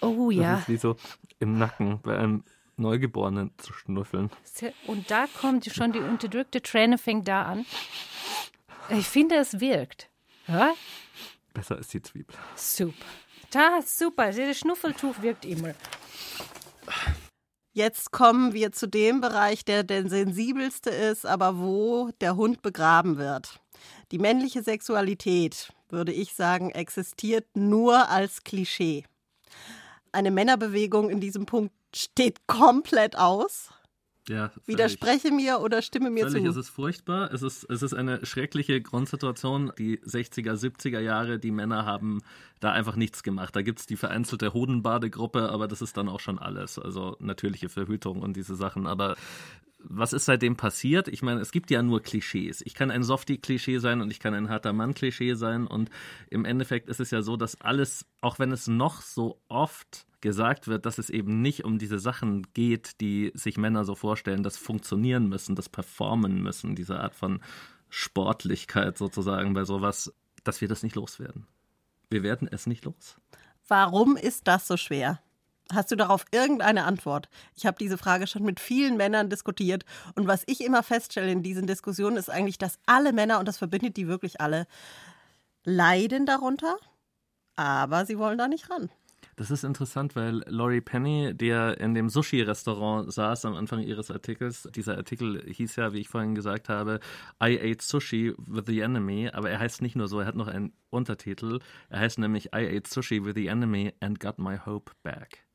Oh Das ja. ist wie so im Nacken bei einem Neugeborenen zu schnuffeln. Und da kommt schon die unterdrückte Träne, fängt da an. Ich finde, es wirkt. Ja? Besser ist die Zwiebel. Super. Da, super. Das Schnuffeltuch wirkt immer. Jetzt kommen wir zu dem Bereich, der der sensibelste ist, aber wo der Hund begraben wird. Die männliche Sexualität, würde ich sagen, existiert nur als Klischee. Eine Männerbewegung in diesem Punkt steht komplett aus. Ja. Widerspreche mir oder stimme mir Völlig, es zu. ist furchtbar. Es ist, es ist eine schreckliche Grundsituation. Die 60er, 70er Jahre, die Männer haben da einfach nichts gemacht. Da gibt es die vereinzelte Hodenbadegruppe, aber das ist dann auch schon alles. Also natürliche Verhütung und diese Sachen. Aber was ist seitdem passiert? Ich meine, es gibt ja nur Klischees. Ich kann ein Softie-Klischee sein und ich kann ein harter Mann-Klischee sein. Und im Endeffekt ist es ja so, dass alles, auch wenn es noch so oft gesagt wird, dass es eben nicht um diese Sachen geht, die sich Männer so vorstellen, das funktionieren müssen, das performen müssen, diese Art von Sportlichkeit sozusagen bei sowas, dass wir das nicht loswerden. Wir werden es nicht los. Warum ist das so schwer? Hast du darauf irgendeine Antwort? Ich habe diese Frage schon mit vielen Männern diskutiert und was ich immer feststelle in diesen Diskussionen ist eigentlich, dass alle Männer, und das verbindet die wirklich alle, leiden darunter, aber sie wollen da nicht ran. Das ist interessant, weil Laurie Penny, der in dem Sushi-Restaurant saß am Anfang ihres Artikels, dieser Artikel hieß ja, wie ich vorhin gesagt habe, I ate Sushi with the enemy, aber er heißt nicht nur so, er hat noch einen Untertitel. Er heißt nämlich I ate Sushi with the enemy and got my hope back.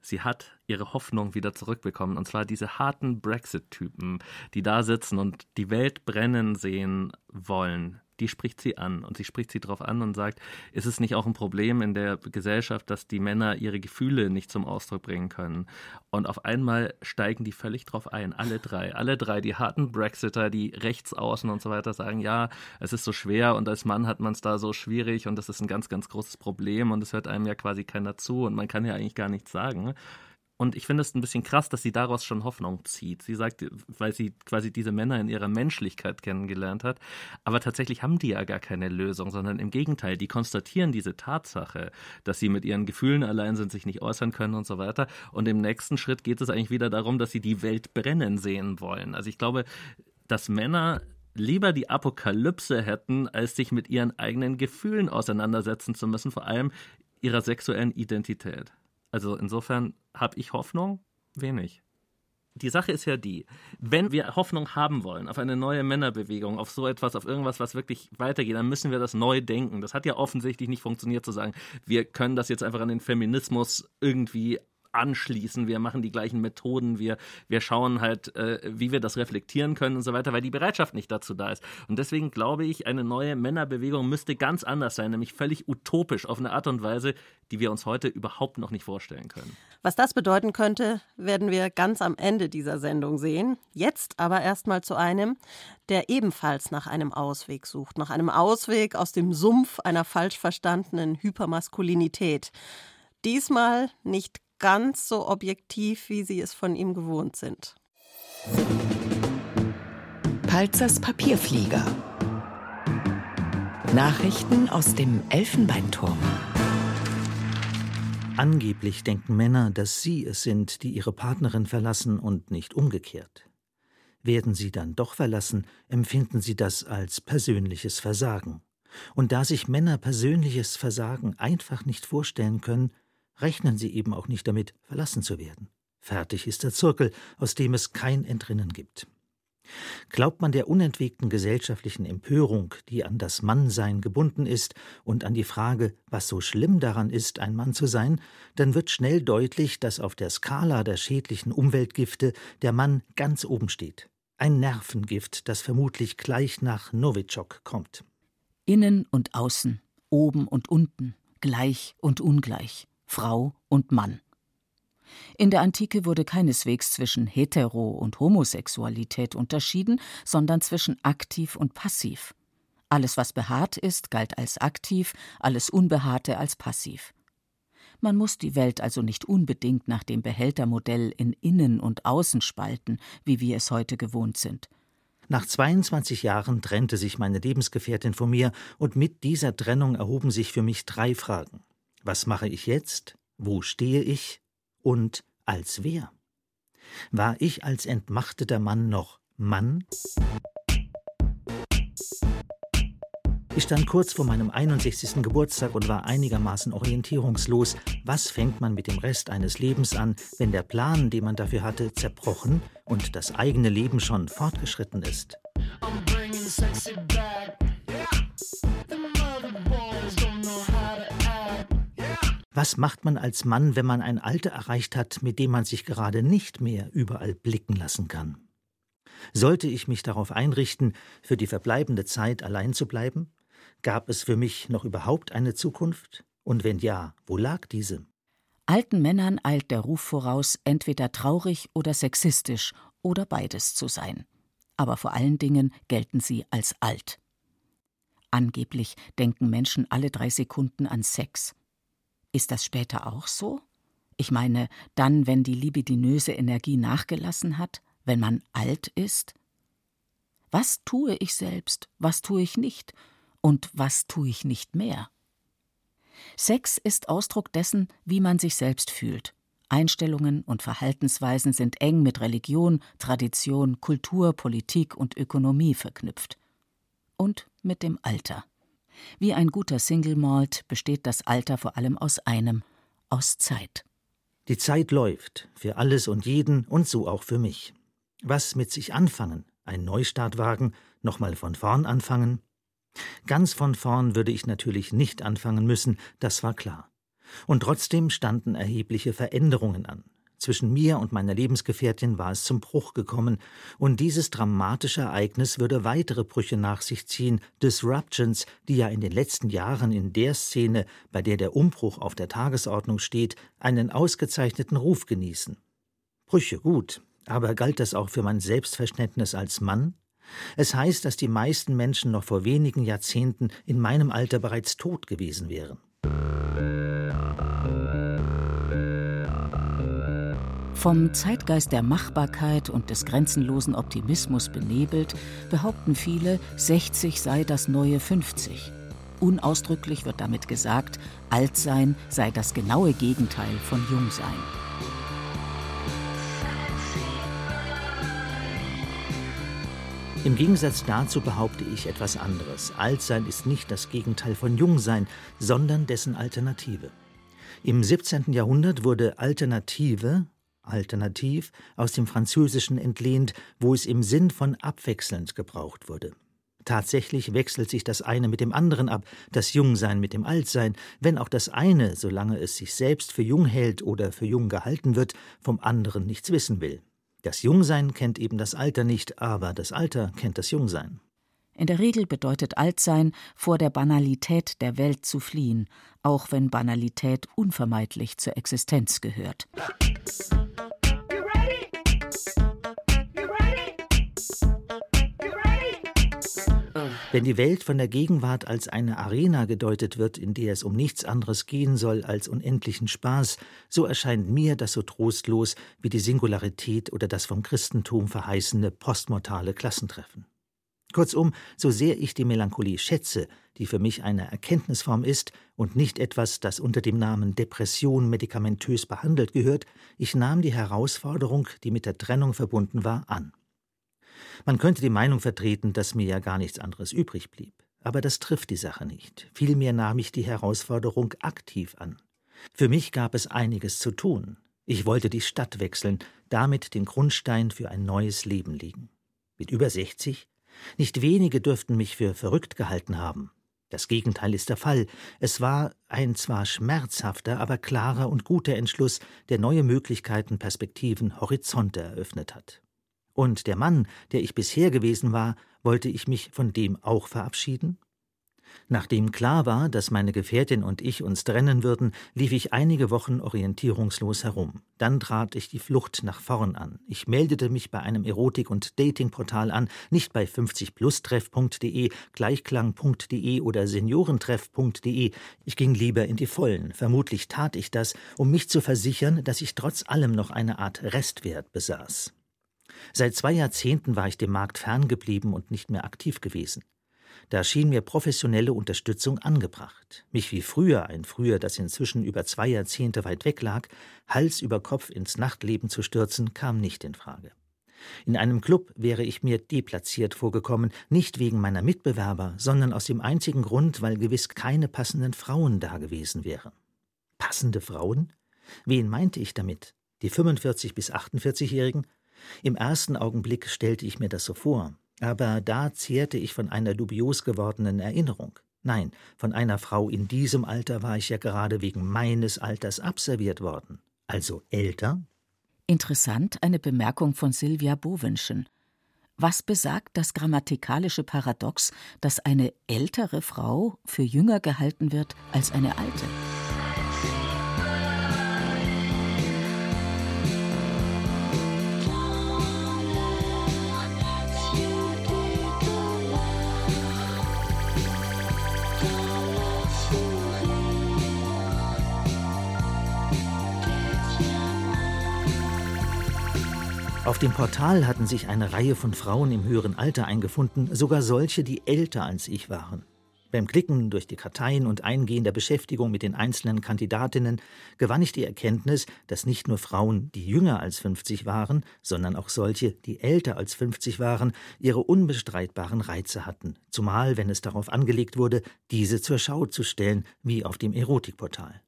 Sie hat ihre Hoffnung wieder zurückbekommen. Und zwar diese harten Brexit-Typen, die da sitzen und die Welt brennen sehen wollen. Die spricht sie an und sie spricht sie darauf an und sagt, ist es nicht auch ein Problem in der Gesellschaft, dass die Männer ihre Gefühle nicht zum Ausdruck bringen können? Und auf einmal steigen die völlig drauf ein, alle drei. Alle drei, die harten Brexiter, die Rechtsaußen und so weiter sagen, ja, es ist so schwer und als Mann hat man es da so schwierig und das ist ein ganz, ganz großes Problem und es hört einem ja quasi keiner zu und man kann ja eigentlich gar nichts sagen. Und ich finde es ein bisschen krass, dass sie daraus schon Hoffnung zieht. Sie sagt, weil sie quasi diese Männer in ihrer Menschlichkeit kennengelernt hat. Aber tatsächlich haben die ja gar keine Lösung, sondern im Gegenteil, die konstatieren diese Tatsache, dass sie mit ihren Gefühlen allein sind, sich nicht äußern können und so weiter. Und im nächsten Schritt geht es eigentlich wieder darum, dass sie die Welt brennen sehen wollen. Also ich glaube, dass Männer lieber die Apokalypse hätten, als sich mit ihren eigenen Gefühlen auseinandersetzen zu müssen, vor allem ihrer sexuellen Identität. Also insofern habe ich Hoffnung, wenig. Die Sache ist ja die, wenn wir Hoffnung haben wollen auf eine neue Männerbewegung, auf so etwas, auf irgendwas, was wirklich weitergeht, dann müssen wir das neu denken. Das hat ja offensichtlich nicht funktioniert zu sagen, wir können das jetzt einfach an den Feminismus irgendwie anschließen, wir machen die gleichen Methoden, wir, wir schauen halt, äh, wie wir das reflektieren können und so weiter, weil die Bereitschaft nicht dazu da ist. Und deswegen glaube ich, eine neue Männerbewegung müsste ganz anders sein, nämlich völlig utopisch auf eine Art und Weise, die wir uns heute überhaupt noch nicht vorstellen können. Was das bedeuten könnte, werden wir ganz am Ende dieser Sendung sehen. Jetzt aber erstmal zu einem, der ebenfalls nach einem Ausweg sucht, nach einem Ausweg aus dem Sumpf einer falsch verstandenen Hypermaskulinität. Diesmal nicht ganz so objektiv, wie Sie es von ihm gewohnt sind. Palzers Papierflieger. Nachrichten aus dem Elfenbeinturm. Angeblich denken Männer, dass sie es sind, die ihre Partnerin verlassen und nicht umgekehrt. Werden sie dann doch verlassen, empfinden sie das als persönliches Versagen. Und da sich Männer persönliches Versagen einfach nicht vorstellen können, rechnen sie eben auch nicht damit, verlassen zu werden. Fertig ist der Zirkel, aus dem es kein Entrinnen gibt. Glaubt man der unentwegten gesellschaftlichen Empörung, die an das Mannsein gebunden ist, und an die Frage, was so schlimm daran ist, ein Mann zu sein, dann wird schnell deutlich, dass auf der Skala der schädlichen Umweltgifte der Mann ganz oben steht. Ein Nervengift, das vermutlich gleich nach Novichok kommt. Innen und außen, oben und unten, gleich und ungleich, Frau und Mann. In der Antike wurde keineswegs zwischen Hetero- und Homosexualität unterschieden, sondern zwischen aktiv und passiv. Alles, was behaart ist, galt als aktiv, alles Unbehaarte als passiv. Man muss die Welt also nicht unbedingt nach dem Behältermodell in Innen und Außen spalten, wie wir es heute gewohnt sind. Nach 22 Jahren trennte sich meine Lebensgefährtin von mir, und mit dieser Trennung erhoben sich für mich drei Fragen. Was mache ich jetzt? Wo stehe ich? Und als wer? War ich als entmachteter Mann noch Mann? Ich stand kurz vor meinem 61. Geburtstag und war einigermaßen orientierungslos. Was fängt man mit dem Rest eines Lebens an, wenn der Plan, den man dafür hatte, zerbrochen und das eigene Leben schon fortgeschritten ist? Was macht man als Mann, wenn man ein Alter erreicht hat, mit dem man sich gerade nicht mehr überall blicken lassen kann? Sollte ich mich darauf einrichten, für die verbleibende Zeit allein zu bleiben? Gab es für mich noch überhaupt eine Zukunft? Und wenn ja, wo lag diese? Alten Männern eilt der Ruf voraus, entweder traurig oder sexistisch oder beides zu sein. Aber vor allen Dingen gelten sie als alt. Angeblich denken Menschen alle drei Sekunden an Sex. Ist das später auch so? Ich meine, dann, wenn die libidinöse Energie nachgelassen hat, wenn man alt ist? Was tue ich selbst, was tue ich nicht und was tue ich nicht mehr? Sex ist Ausdruck dessen, wie man sich selbst fühlt. Einstellungen und Verhaltensweisen sind eng mit Religion, Tradition, Kultur, Politik und Ökonomie verknüpft. Und mit dem Alter. Wie ein guter Single Malt besteht das Alter vor allem aus einem, aus Zeit. Die Zeit läuft, für alles und jeden und so auch für mich. Was mit sich anfangen? Ein Neustart wagen? Nochmal von vorn anfangen? Ganz von vorn würde ich natürlich nicht anfangen müssen, das war klar. Und trotzdem standen erhebliche Veränderungen an. Zwischen mir und meiner Lebensgefährtin war es zum Bruch gekommen, und dieses dramatische Ereignis würde weitere Brüche nach sich ziehen, Disruptions, die ja in den letzten Jahren in der Szene, bei der der Umbruch auf der Tagesordnung steht, einen ausgezeichneten Ruf genießen. Brüche gut, aber galt das auch für mein Selbstverständnis als Mann? Es heißt, dass die meisten Menschen noch vor wenigen Jahrzehnten in meinem Alter bereits tot gewesen wären. Vom Zeitgeist der Machbarkeit und des grenzenlosen Optimismus benebelt, behaupten viele, 60 sei das neue 50. Unausdrücklich wird damit gesagt, alt sein sei das genaue Gegenteil von jung sein. Im Gegensatz dazu behaupte ich etwas anderes. Altsein ist nicht das Gegenteil von Jungsein, sondern dessen Alternative. Im 17. Jahrhundert wurde Alternative alternativ aus dem Französischen entlehnt, wo es im Sinn von abwechselnd gebraucht wurde. Tatsächlich wechselt sich das eine mit dem anderen ab, das Jungsein mit dem Altsein, wenn auch das eine, solange es sich selbst für jung hält oder für jung gehalten wird, vom anderen nichts wissen will. Das Jungsein kennt eben das Alter nicht, aber das Alter kennt das Jungsein. In der Regel bedeutet Altsein, vor der Banalität der Welt zu fliehen, auch wenn Banalität unvermeidlich zur Existenz gehört. Wenn die Welt von der Gegenwart als eine Arena gedeutet wird, in der es um nichts anderes gehen soll als unendlichen Spaß, so erscheint mir das so trostlos wie die Singularität oder das vom Christentum verheißene postmortale Klassentreffen. Kurzum, so sehr ich die Melancholie schätze, die für mich eine Erkenntnisform ist und nicht etwas, das unter dem Namen Depression medikamentös behandelt gehört, ich nahm die Herausforderung, die mit der Trennung verbunden war, an. Man könnte die Meinung vertreten, dass mir ja gar nichts anderes übrig blieb. Aber das trifft die Sache nicht. Vielmehr nahm ich die Herausforderung aktiv an. Für mich gab es einiges zu tun. Ich wollte die Stadt wechseln, damit den Grundstein für ein neues Leben legen. Mit über 60? Nicht wenige dürften mich für verrückt gehalten haben. Das Gegenteil ist der Fall. Es war ein zwar schmerzhafter, aber klarer und guter Entschluss, der neue Möglichkeiten, Perspektiven, Horizonte eröffnet hat. Und der Mann, der ich bisher gewesen war, wollte ich mich von dem auch verabschieden? Nachdem klar war, dass meine Gefährtin und ich uns trennen würden, lief ich einige Wochen orientierungslos herum. Dann trat ich die Flucht nach vorn an. Ich meldete mich bei einem Erotik- und Datingportal an, nicht bei 50plustreff.de, gleichklang.de oder seniorentreff.de. Ich ging lieber in die Vollen. Vermutlich tat ich das, um mich zu versichern, dass ich trotz allem noch eine Art Restwert besaß. Seit zwei Jahrzehnten war ich dem Markt ferngeblieben und nicht mehr aktiv gewesen. Da schien mir professionelle Unterstützung angebracht. Mich wie früher, ein Früher, das inzwischen über zwei Jahrzehnte weit weg lag, Hals über Kopf ins Nachtleben zu stürzen, kam nicht in Frage. In einem Club wäre ich mir deplatziert vorgekommen, nicht wegen meiner Mitbewerber, sondern aus dem einzigen Grund, weil gewiss keine passenden Frauen da gewesen wären. Passende Frauen? Wen meinte ich damit? Die 45 bis 48-Jährigen? Im ersten Augenblick stellte ich mir das so vor, aber da zehrte ich von einer dubios gewordenen Erinnerung. Nein, von einer Frau in diesem Alter war ich ja gerade wegen meines Alters abserviert worden. Also älter? Interessant eine Bemerkung von Silvia Bowenschen. Was besagt das grammatikalische Paradox, dass eine ältere Frau für jünger gehalten wird als eine alte? Auf dem Portal hatten sich eine Reihe von Frauen im höheren Alter eingefunden, sogar solche, die älter als ich waren. Beim Klicken durch die Karteien und Eingehen der Beschäftigung mit den einzelnen Kandidatinnen gewann ich die Erkenntnis, dass nicht nur Frauen, die jünger als 50 waren, sondern auch solche, die älter als 50 waren, ihre unbestreitbaren Reize hatten, zumal wenn es darauf angelegt wurde, diese zur Schau zu stellen, wie auf dem Erotikportal.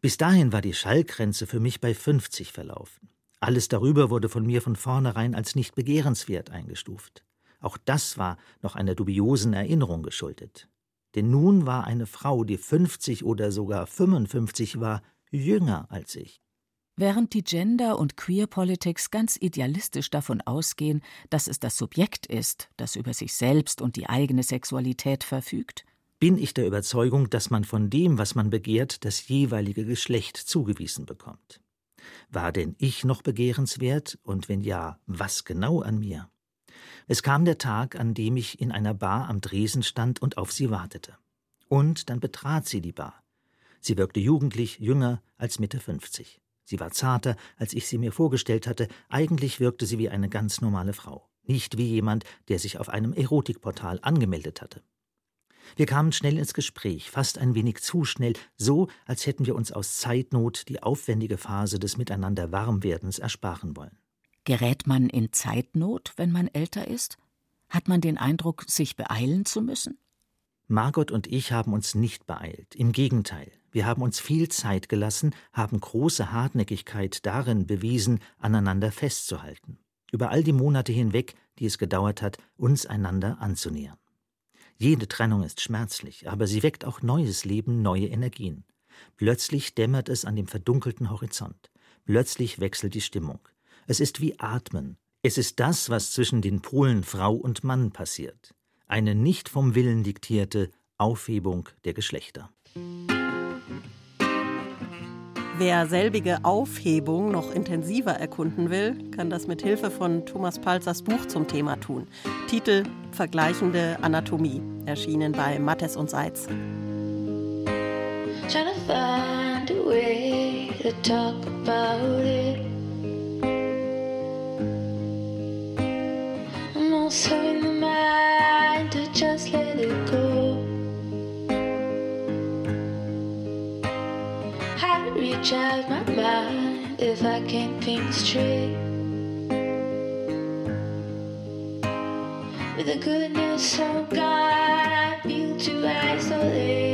Bis dahin war die Schallgrenze für mich bei 50 verlaufen. Alles darüber wurde von mir von vornherein als nicht begehrenswert eingestuft. Auch das war noch einer dubiosen Erinnerung geschuldet. Denn nun war eine Frau, die 50 oder sogar 55 war, jünger als ich. Während die Gender- und Queer-Politics ganz idealistisch davon ausgehen, dass es das Subjekt ist, das über sich selbst und die eigene Sexualität verfügt, bin ich der Überzeugung, dass man von dem, was man begehrt, das jeweilige Geschlecht zugewiesen bekommt. War denn ich noch begehrenswert, und wenn ja, was genau an mir? Es kam der Tag, an dem ich in einer Bar am Dresen stand und auf sie wartete. Und dann betrat sie die Bar. Sie wirkte jugendlich, jünger als Mitte 50. Sie war zarter, als ich sie mir vorgestellt hatte. Eigentlich wirkte sie wie eine ganz normale Frau. Nicht wie jemand, der sich auf einem Erotikportal angemeldet hatte. Wir kamen schnell ins Gespräch, fast ein wenig zu schnell, so als hätten wir uns aus Zeitnot die aufwendige Phase des Miteinander Warmwerdens ersparen wollen. Gerät man in Zeitnot, wenn man älter ist? Hat man den Eindruck, sich beeilen zu müssen? Margot und ich haben uns nicht beeilt. Im Gegenteil, wir haben uns viel Zeit gelassen, haben große Hartnäckigkeit darin bewiesen, aneinander festzuhalten. Über all die Monate hinweg, die es gedauert hat, uns einander anzunähern. Jede Trennung ist schmerzlich, aber sie weckt auch neues Leben, neue Energien. Plötzlich dämmert es an dem verdunkelten Horizont. Plötzlich wechselt die Stimmung. Es ist wie Atmen. Es ist das, was zwischen den Polen Frau und Mann passiert. Eine nicht vom Willen diktierte Aufhebung der Geschlechter. Wer selbige Aufhebung noch intensiver erkunden will, kann das mit Hilfe von Thomas Palzers Buch zum Thema tun. Titel Vergleichende Anatomie, erschienen bei Mattes und Seitz. Also just let it go. Reach my mind if I can't think straight. With the goodness of God, I feel too isolate.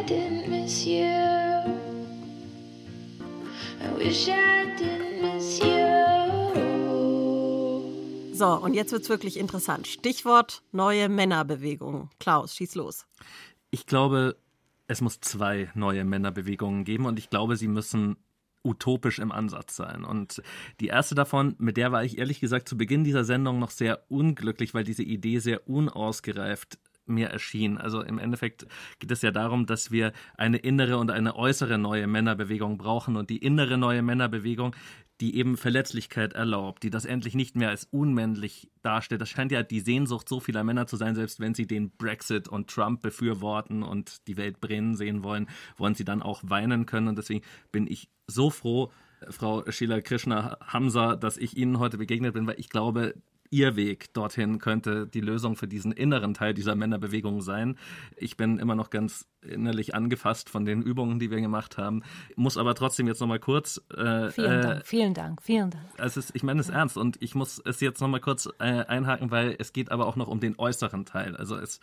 I didn't miss you. I wish I didn't miss you. So, und jetzt wird's wirklich interessant. Stichwort neue Männerbewegung. Klaus, schieß los. Ich glaube, es muss zwei neue Männerbewegungen geben und ich glaube, sie müssen utopisch im Ansatz sein. Und die erste davon, mit der war ich ehrlich gesagt zu Beginn dieser Sendung noch sehr unglücklich, weil diese Idee sehr unausgereift mir erschien. Also im Endeffekt geht es ja darum, dass wir eine innere und eine äußere neue Männerbewegung brauchen. Und die innere neue Männerbewegung, die eben Verletzlichkeit erlaubt, die das endlich nicht mehr als unmännlich darstellt. Das scheint ja die Sehnsucht so vieler Männer zu sein, selbst wenn sie den Brexit und Trump befürworten und die Welt brennen sehen wollen, wollen sie dann auch weinen können. Und deswegen bin ich so froh, Frau Sheila Krishna Hamza, dass ich Ihnen heute begegnet bin, weil ich glaube, Ihr Weg dorthin könnte die Lösung für diesen inneren Teil dieser Männerbewegung sein. Ich bin immer noch ganz innerlich angefasst von den Übungen, die wir gemacht haben, muss aber trotzdem jetzt nochmal kurz. Äh, Vielen äh, Dank, vielen Dank, vielen Dank. es ist, ich meine es ernst und ich muss es jetzt nochmal kurz äh, einhaken, weil es geht aber auch noch um den äußeren Teil. Also es,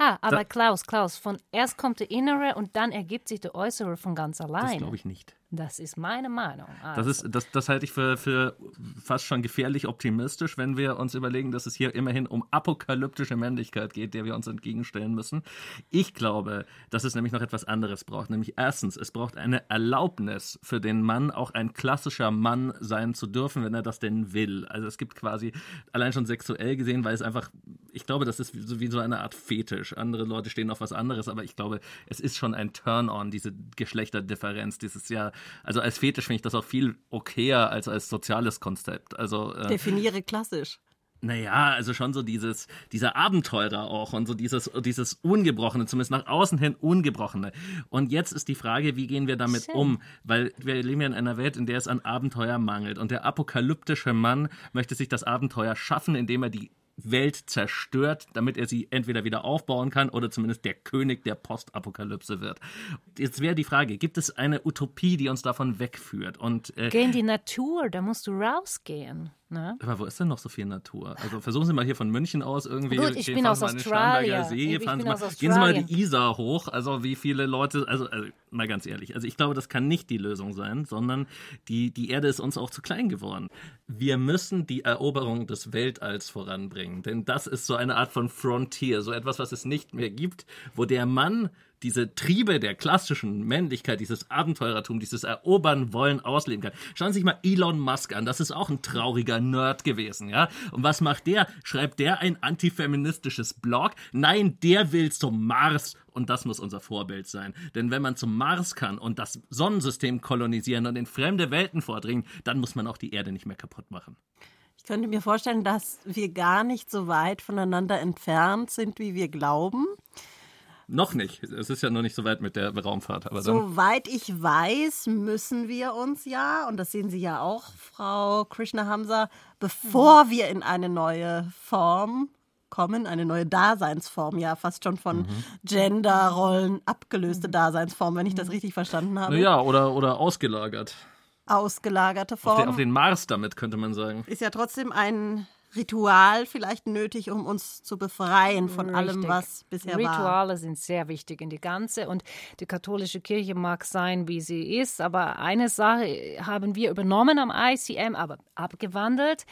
Ha, aber Da- Klaus, Klaus, von erst kommt der Innere und dann ergibt sich der Äußere von ganz das allein. glaube ich nicht. Das ist meine Meinung. Das, Also, ist, das, das halte ich für, für fast schon gefährlich optimistisch, wenn wir uns überlegen, dass es hier immerhin um apokalyptische Männlichkeit geht, der wir uns entgegenstellen müssen. Ich glaube, dass es nämlich noch etwas anderes braucht. Nämlich erstens, es braucht eine Erlaubnis für den Mann, auch ein klassischer Mann sein zu dürfen, wenn er das denn will. Also es gibt quasi, allein schon sexuell gesehen, weil es einfach, ich glaube, das ist wie so, wie so eine Art Fetisch. Andere Leute stehen auf was anderes, aber ich glaube, es ist schon ein Turn-on, diese Geschlechterdifferenz, dieses ja, also als Fetisch finde ich das auch viel okayer als als soziales Konzept. Also äh, Definiere klassisch. naja, also schon so dieses, dieser Abenteurer auch und so dieses, dieses Ungebrochene, zumindest nach außen hin Ungebrochene. Und jetzt ist die Frage, wie gehen wir damit Schön. um? Weil wir leben ja in einer Welt, in der es an Abenteuer mangelt. Und der apokalyptische Mann möchte sich das Abenteuer schaffen, indem er die Welt zerstört, damit er sie entweder wieder aufbauen kann oder zumindest der König der Postapokalypse wird. Jetzt wäre die Frage, gibt es eine Utopie, die uns davon wegführt? Und äh, geh in die Natur, da musst du rausgehen. Ne? aber wo ist denn noch so viel Natur? Also versuchen Sie mal hier von München aus irgendwie. Gut, ich bin aus Australien. Starnberger See, Ich fahren Sie bin mal, aus gehen Sie mal die Isar hoch. Also wie viele Leute, also, also mal ganz ehrlich, also ich glaube, das kann nicht die Lösung sein, sondern die, die Erde ist uns auch zu klein geworden. Wir müssen die Eroberung des Weltalls voranbringen, denn das ist so eine Art von Frontier, so etwas, was es nicht mehr gibt, wo der Mann diese Triebe der klassischen Männlichkeit, dieses Abenteurertum, dieses Erobern wollen ausleben kann. Schauen Sie sich mal Elon Musk an. Das ist auch ein trauriger Nerd gewesen, ja? Und was macht der? Schreibt der ein antifeministisches Blog? Nein, der will zum Mars. Und das muss unser Vorbild sein. Denn wenn man zum Mars kann und das Sonnensystem kolonisieren und in fremde Welten vordringen, dann muss man auch die Erde nicht mehr kaputt machen. Ich könnte mir vorstellen, dass wir gar nicht so weit voneinander entfernt sind, wie wir glauben. Noch nicht. Es ist ja noch nicht so weit mit der Raumfahrt. Aber Soweit ich weiß, müssen wir uns ja, und das sehen Sie ja auch, Frau Krishna Hamza, bevor wir in eine neue Form kommen, eine neue Daseinsform, ja fast schon von Genderrollen abgelöste Daseinsform, wenn ich das richtig verstanden habe. naja, oder, oder ausgelagert. Ausgelagerte Auf Form. den, auf den Mars damit, könnte man sagen. ist ja trotzdem ein Ritual vielleicht nötig, um uns zu befreien von allem, Richtig. was bisher war. Rituale sind sehr wichtig in die ganze und die katholische Kirche mag sein, wie sie ist, aber eine Sache haben wir übernommen am ICM, aber abgewandelt.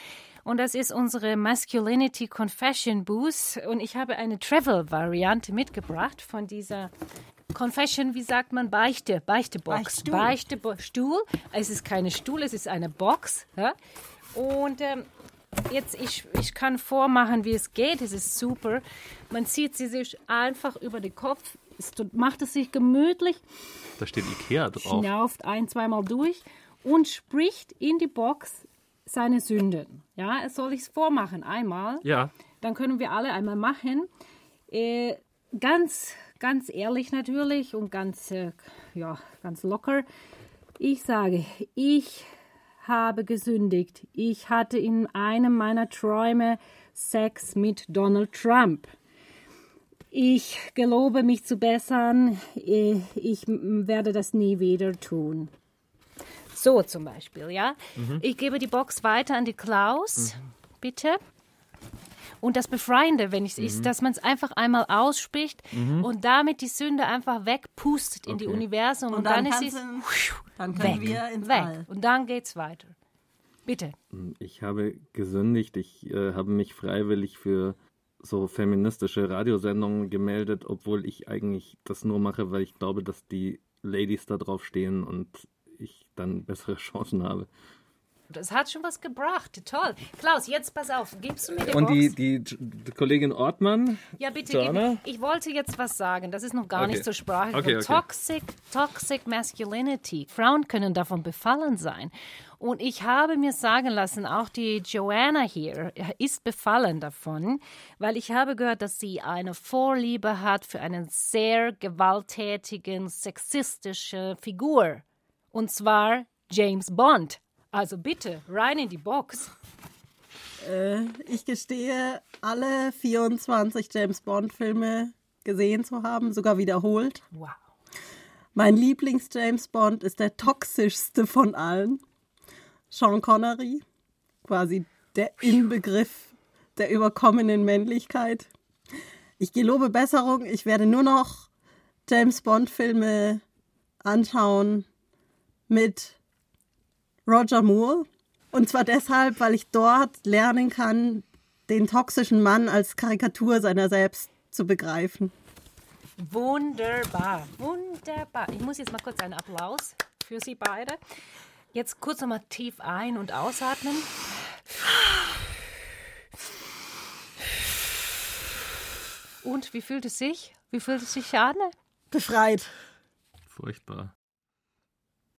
Und das ist unsere Masculinity Confession Booth. Und ich habe eine Travel-Variante mitgebracht von dieser Confession, wie sagt man, Beichte, Beichtebox. Beichtstuhl. Beichtstuhl. Es ist keine Stuhl, es ist eine Box. Ja? Und ähm, jetzt, ich, ich kann vormachen, wie es geht. Es ist super. Man zieht sie sich einfach über den Kopf, macht es sich gemütlich, Da steht Ikea drauf. schnauft ein, zweimal durch und spricht in die Box seine Sünden. Ja, es soll ich es vormachen einmal. Ja. Dann können wir alle einmal machen. Äh, ganz, ganz ehrlich natürlich und ganz, äh, ja, ganz locker. Ich sage, ich habe gesündigt. Ich hatte in einem meiner Träume Sex mit Donald Trump. Ich gelobe mich zu bessern. Äh, Ich werde das nie wieder tun. So zum Beispiel, ja. Ich gebe die Box weiter an die Klaus, bitte. Und das Befreiende, wenn ich ist, dass man es einfach einmal ausspricht und damit die Sünde einfach wegpustet in die Universum und, Und dann, dann, ist es in, dann können weg, wir ins weg All. und dann geht's weiter. Bitte. Ich habe gesündigt. Ich äh, habe mich freiwillig für so feministische Radiosendungen gemeldet, obwohl ich eigentlich das nur mache, weil ich glaube, dass die Ladies da drauf stehen und ich dann bessere Chancen habe. Das hat schon was gebracht. Toll. Klaus, jetzt pass auf. Gibst du mir die Und Box? die, die, die Kollegin Ortmann, Ja, bitte. Gib, ich wollte jetzt was sagen. Das ist noch gar Okay. nicht zur Sprache Okay, gekommen. okay. Toxic, toxic Masculinity. Frauen können davon befallen sein. Und ich habe mir sagen lassen, auch die Joanna hier ist befallen davon, weil ich habe gehört, dass sie eine Vorliebe hat für eine sehr gewalttätigen, sexistische Figur. Und zwar James Bond. Also bitte, rein in die Box. Äh, ich gestehe, alle 24 James Bond-Filme gesehen zu haben, sogar wiederholt. Wow. Mein Lieblings-James Bond ist der toxischste von allen. Sean Connery, quasi der Inbegriff der überkommenen Männlichkeit. Ich gelobe Besserung, ich werde nur noch James Bond-Filme anschauen mit Roger Moore. Und zwar deshalb, weil ich dort lernen kann, den toxischen Mann als Karikatur seiner selbst zu begreifen. Wunderbar, wunderbar. Ich muss jetzt mal kurz einen Applaus für Sie beide. Jetzt kurz nochmal tief ein- und ausatmen. Und wie fühlt es sich? Wie fühlt es sich an? Befreit. Furchtbar.